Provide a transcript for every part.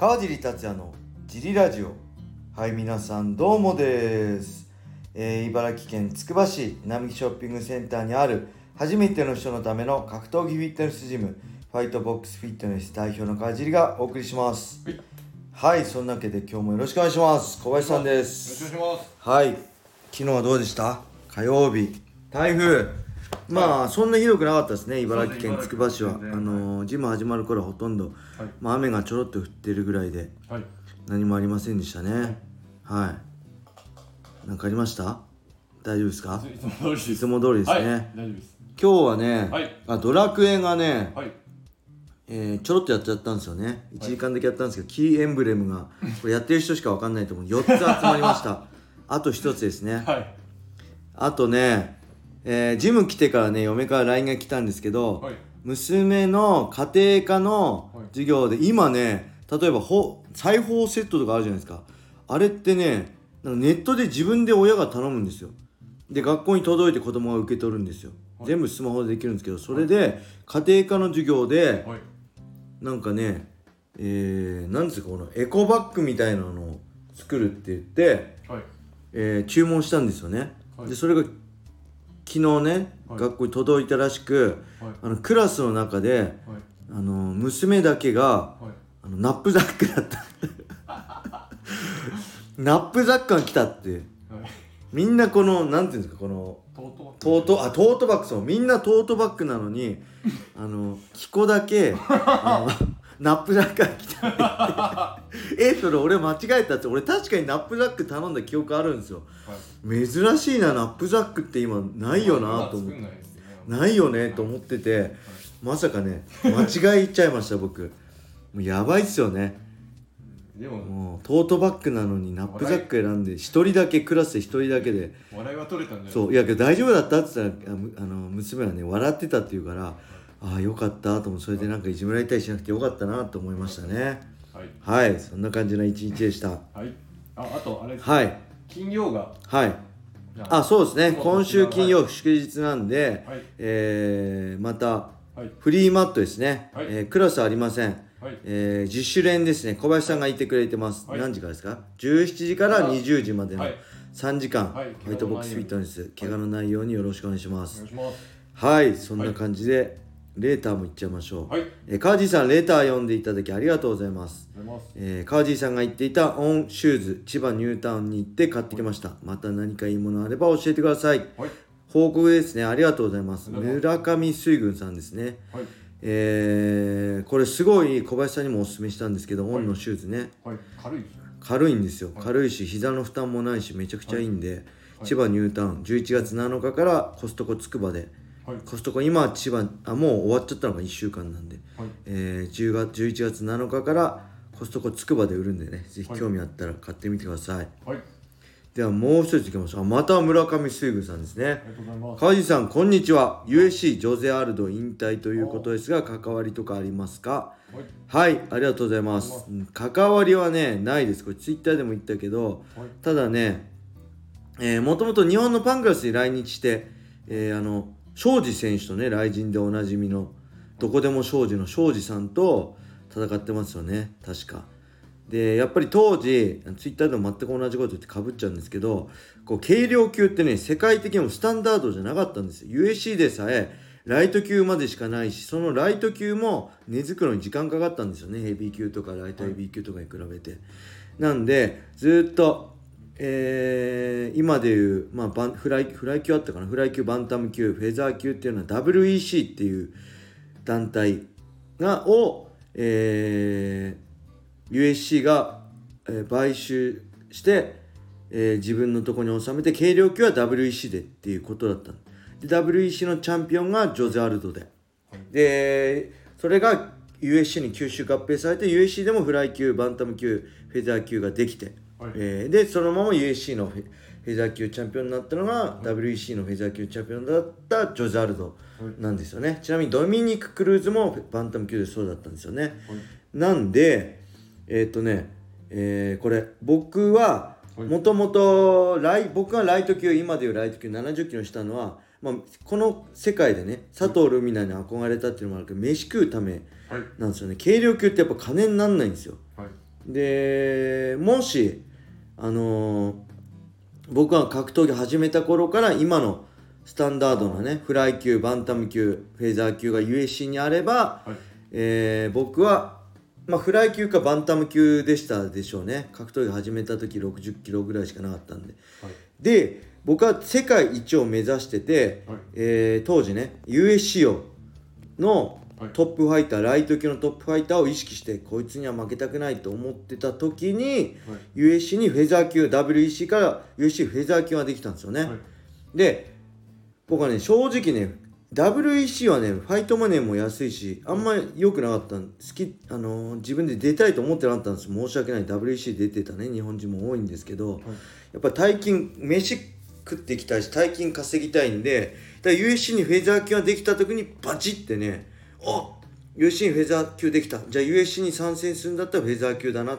川尻達也のジリラジオ。はい皆さんどうもです、えー茨城県つくば市並木ショッピングセンターにある初めての人のための格闘技フィットネスジムファイトボックスフィットネス代表の川尻がお送りします。はいはいそんなわけで今日もよろしくお願いします。小林さんでよろす。しくお願いします。はい。昨日はどうでした？火曜日。台風まあ、そんなひどくなかったですね茨城県つくば市は、あのージム始まる頃はほとんど、はい。まあ、雨がちょろっと降ってるぐらいではい。何もありませんでしたね。はい。何かありました？大丈夫ですか？いつも通りです。ね。はい、大丈夫です。今日はね、はい。あドラクエがね、はい。えーちょろっとやっちゃったんですよね。1時間だけやったんですけど、キーエンブレムがこれやってる人しか分かんないと思う。4つ集まりました。あと1つですね。はい。あとね、えージム来てからね嫁から LINE が来たんですけど、はい。娘の家庭科のはい。授業で今ね例えばほ裁縫セットとかあるじゃないですか。あれってねネットで自分で親が頼むんですよ。で学校に届いて子供が受け取るんですよ、はい。全部スマホでできるんですけどそれで家庭科の授業ではい。なんかねえー、なんですかこのエコバッグみたいなのを作るって言って、はい。えー注文したんですよね、はい。でそれが昨日ね、はい学校に届いたらしくはい。あのクラスの中ではい。あの娘だけがはい。あのナップザックだった ナップザックが来たってはい。みんなこのなんていうんですかこの。トートあトートバッグそうみんなトートバッグなのにあの キコだけあのナップザックが来た えそれ俺間違えたって俺確かにナップザック頼んだ記憶あるんですよ。はい。珍しいなナップザックって今ないよなと思って。ね。ないよねと思っててまさかね間違えちゃいました僕。もうやばいっすよね。でも、もうトートバッグなのにナップザック選んで一人だけクラスで一人だけで。笑いは取れたんじゃないそう。いやけど大丈夫だったって言ったらあの娘はね笑ってたって言うからああよかったと思ってそれでなんかいじめられたりしなくてよかったなと思いましたね。はい。はい。そんな感じの一日でした。はい。あ、あと、あれです。はい。金曜が。はい。ああそうですね。今週金曜祝日なんで、はい。えーまたはい。フリーマットですね、はい。えークラスありません。はい。えー、自主練ですね。小林さんがいてくれてます、はい。何時からですか？17時から20時までのはい。3時間、はい。ファイトボックスフィットネス。怪我のないようによろしくお願いします。はい。そんな感じで、レターもいっちゃいましょう、はい。ありえー川地さんレター読んでいただきありがとうございます。がとうございます。えー、川地さんが言っていた On シューズ千葉ニュータウンに行って買ってきました。また何かいいものあれば教えてください。はい。報告ですね。ありがとうございます。村上水軍さんですね。はい。えー、これすごい小林さんにもおすすめしたんですけど、オンのシューズね。はい。軽いですね。軽いんですよ、はい。軽いし膝の負担もないしめちゃくちゃいいんで、はい。千葉ニュータウン11月7日からコストコつくばではい。コストコ今千葉あもう終わっちゃったのが1週間なんで、はい。えー、10月11月7日からコストコつくばで売るんでねぜひはい興味あったら買ってみてください、はい。ではもう一ついきましょうあまた村上水軍さんですねありがとうございます。川地さんこんにちは USC ジョゼアルド引退ということですが関わりとかありますか？はい。はいありがとうございます関わりはねないですこれツイッターでも言ったけどはい。ただねえーもともと日本のパンクラスに来日して、えーあの庄司選手とね来人でおなじみのどこでも庄司の庄司さんと戦ってますよね。確か。でやっぱり当時ツイッターでも全く同じこと言ってかぶっちゃうんですけどこう軽量級ってね世界的にもスタンダードじゃなかったんですよ。USC でさえライト級までしかないしそのライト級も根付くのに時間かかったんですよね。ヘビー級とかライトヘビー級とかに比べて、なんでずっとえー今でいう、まあ、フライフライ級あったかな？フライ級バンタム級フェザー級っていうのは WEC っていう団体がを、えー USC が、えー買収して、えー自分のところに収めて軽量級は WEC でっていうことだったの。で WEC のチャンピオンがジョゼ・アルドで、でそれが USC に吸収合併されて USC でもフライ級バンタム級フェザー級ができて、はい。えーでそのまま USC のフェザー級チャンピオンになったのが、WEC のフェザー級チャンピオンだったジョゼ・アルドなんですよね、ちなみにドミニク・クルーズもバンタム級でそうだったんですよね、はい。なんでえーっとね、えーこれ僕ははい。もともと僕がライト級今でいうライト級70キロしたのは、まあ、この世界でね佐藤ルミナに憧れたっていうのもあるけど飯食うためはい。なんですよね。軽量級ってやっぱ金になんないんですよ。はい。でもしあのー僕が格闘技始めた頃から今のスタンダードなねフライ級バンタム級フェザー級が USC にあれば、はい。えー僕は、まあ、フライ級かバンタム級でしたでしょうね。格闘技始めた時60キロぐらいしかなかったんで。はい。で僕は世界一を目指してて、はい。えー当時ね USC をのはいトップファイターライト級のトップファイターを意識してこいつには負けたくないと思ってた時にはい。USC にフェザー級 WEC から USC フェザー級ができたんですよね、はい。で僕はね正直ね WEC はねファイトマネーも安いしあんまり良くなかったん好きあのー自分で出たいと思ってなかったんです。申し訳ない。WEC 出てたね。日本人も多いんですけど、やっぱ大金飯食っていきたいし大金稼ぎたいんでだから USC にフェザー級ができた時にバチってねあ USC にフェザー級できた。じゃあ USC に参戦するんだったらフェザー級だな。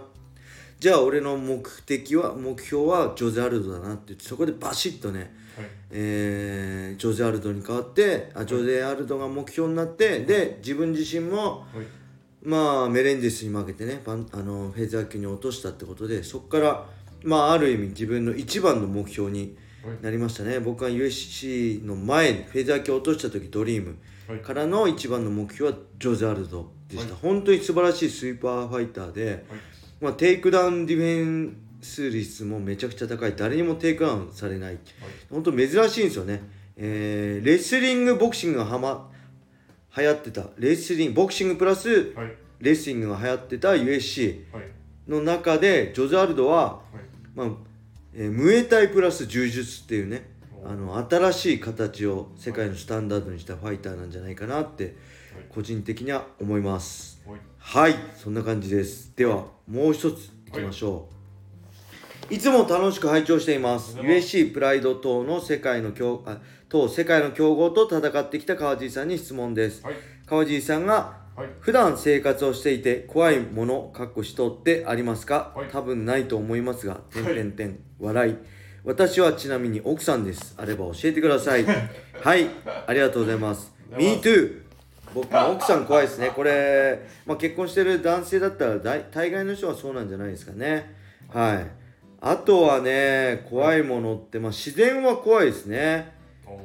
じゃあ俺の目的は目標はジョゼ・アルドだなって言ってそこでバシッとね、はい。えージョゼ・アルドに変わってあジョゼ・アルドが目標になってで自分自身もはい。まあメレンデスに負けてねあのフェザー級に落としたってことでそこからまあある意味自分の一番の目標になりましたね。僕が USC の前にフェザー級を落とした時ドリーム。はいからの一番の目標はジョゼ・アルドでした、はい。本当に素晴らしいスーパーファイターで、はい。まあ、テイクダウンディフェンス率もめちゃくちゃ高い。誰にもテイクダウンされない。本当珍しいんですよね、えーレスリングボクシングがはま流行ってた。レスリングボクシングプラスはい。レスリングが流行ってた USC はい。の中でジョゼ・アルドは、はい。まあえームエタイプラス柔術っていうねおあの新しい形を世界のスタンダードにしたファイターなんじゃないかなって個人的には思います。はい。はいそんな感じです。ではもう一ついきましょう、い、つも楽しく拝聴しています。USC プライド等の世界の強あ等世界の強豪と戦ってきた川尻さんに質問です。はい。川尻さんがはい。普段生活をしていて怖いものかっこ人ってありますか、はい。多分ないと思いますが「てんはいてんてん笑い」私はちなみに奥さんです。あれば教えてください。はい。ありがとうございます。ありがと Me うござい too 僕も奥さん怖いですね。これ、まあ、結婚してる男性だったら大大概の人はそうなんじゃないですかね。はい。あとはね怖いものって、まあ、自然は怖いですね。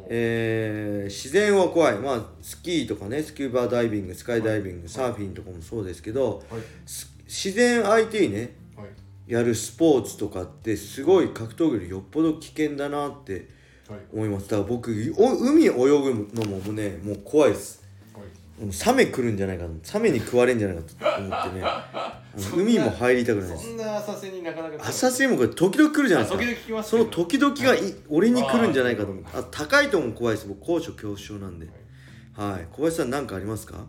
えー自然は怖い。まあスキーとかねスキューバダイビングスカイダイビング、サーフィンとかもそうですけどはい。す自然相手にねはいやるスポーツとかってすごい格闘技よりよっぽど危険だなってはい。思います。だから僕お海泳ぐのもねもう怖いです。サメ来るんじゃないかと。サメに食われんじゃないかと思ってね。海も入りたくないです。そんな浅瀬になかなか。浅瀬もこれ時々来るじゃないですか？あ時々聞きますその時々がい俺に来るんじゃないかと思ってああ高いとも怖いです。僕高所恐怖症なんで。はい。小林さん何かありますか？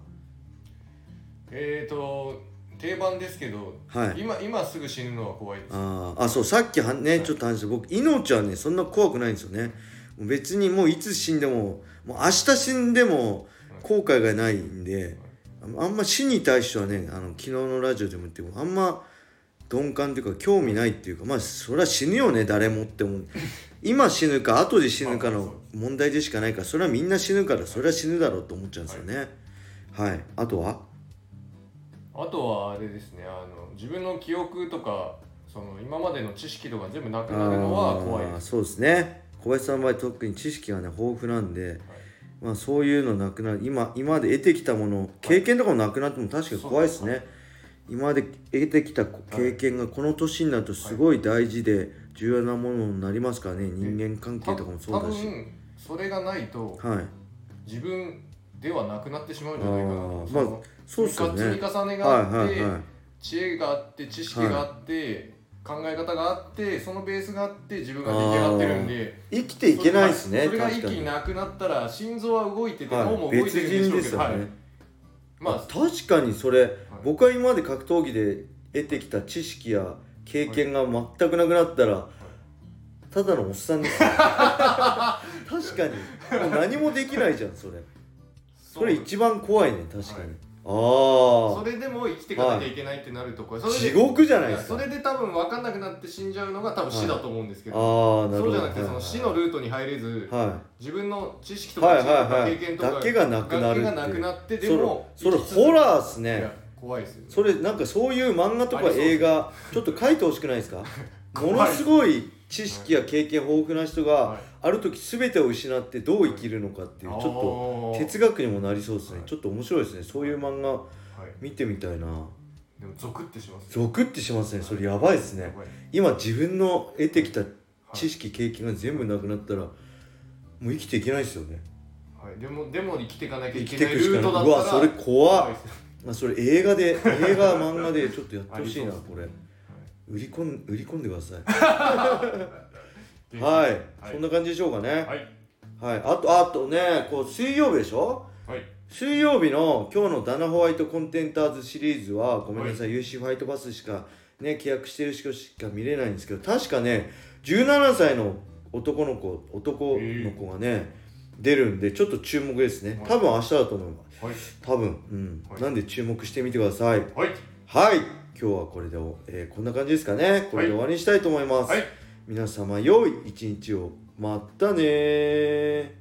えーと定番ですけど、はい。今今すぐ死ぬのは怖いです。あー。あそうさっきはねちょっと話した僕命はねそんな怖くないんですよね。別にもういつ死んでももう明日死んでも後悔がないんでああんま死に対してはねあの昨日のラジオでも言ってもあんま鈍感っていうか興味ないっていうかまあそれは死ぬよね誰もって思う。今死ぬか後で死ぬかの問題でしかないからそれはみんな死ぬからそれは死ぬだろうと思っちゃうんですよね。はい、あとは？あとはあれですねあの自分の記憶とかその今までの知識とか全部なくなるのは怖いです。そうですね。小林さんの場合特に知識がね豊富なんで、まあ、そういうのなくなる。今今まで得てきたもの経験とかもなくなっても確かに怖いですね、今まで得てきた経験がこの年になるとすごい大事で重要なものになりますからね。人間関係とかもそうだし。多分それがないとはい。自分ではなくなってしまうんじゃないかなまあそうっすよね。積み重ねがはいあって、知恵があって知識があって、考え方があってそのベースがあって自分が出来上がってるんで。生きていけないですねそれが確かに。息なくなったら心臓は動いててはい脳も動いて別るんでし人ょうけど、はい、まあ確かにそれ、僕は今まで格闘技で得てきた知識や経験が全くなくなったら、ただのおっさんですよ。確かに。もう何もできないじゃんそれそれ一番怖いね確かに、はい。ああそれでも生きていかなきゃいけないってなるとこれそれで地獄じゃないですか。それで多分分かんなくなって死んじゃうのが多分死だと思うんですけど、ああなるほど。そうじゃなくてそのはい死のルートに入れず、は自分の知識とはいか知識とか経験とかだけがなくなるがなくなってでもそれホラーっすね。怖いですよね。それなんかそういう漫画とか映画ちょっと書いてほしくないですか？ものすごい知識や経験豊富な人がはい。ある時全てを失ってどう生きるのかっていうちょっとと哲学にもなりそうですね。はい。ちょっと面白いですね。そういう漫画はい。見てみたいな。でもゾクってしますゾクってしますね。それやばいですね。今自分の得てきた知識経験が全部なくなったらもう生きていけないですよね。はい、でもでも生きていかなきゃい生きけないルていくしかなートだったらいうわそれ怖っ。まあそれ映画で 映画漫画でちょっとやってほしいなこれ売り込ん売り込んでください。はい、はい。そんな感じでしょうかね。はい。はい、あとあとねこう水曜日でしょ？はい。水曜日の今日のダナホワイトコンテンターズシリーズはごめんなさい、UC ファイトパスしかね契約してる人しか見れないんですけど確かね17歳の男の子男の子がね、出るんでちょっと注目ですね。はい。多分明日だと思います。はい。多分。うん、はい。なんで注目してみてください。はい。はい今日はこれで、えー、こんな感じですかね。これで終わりにしたいと思います、はい、皆様良い一日を。またね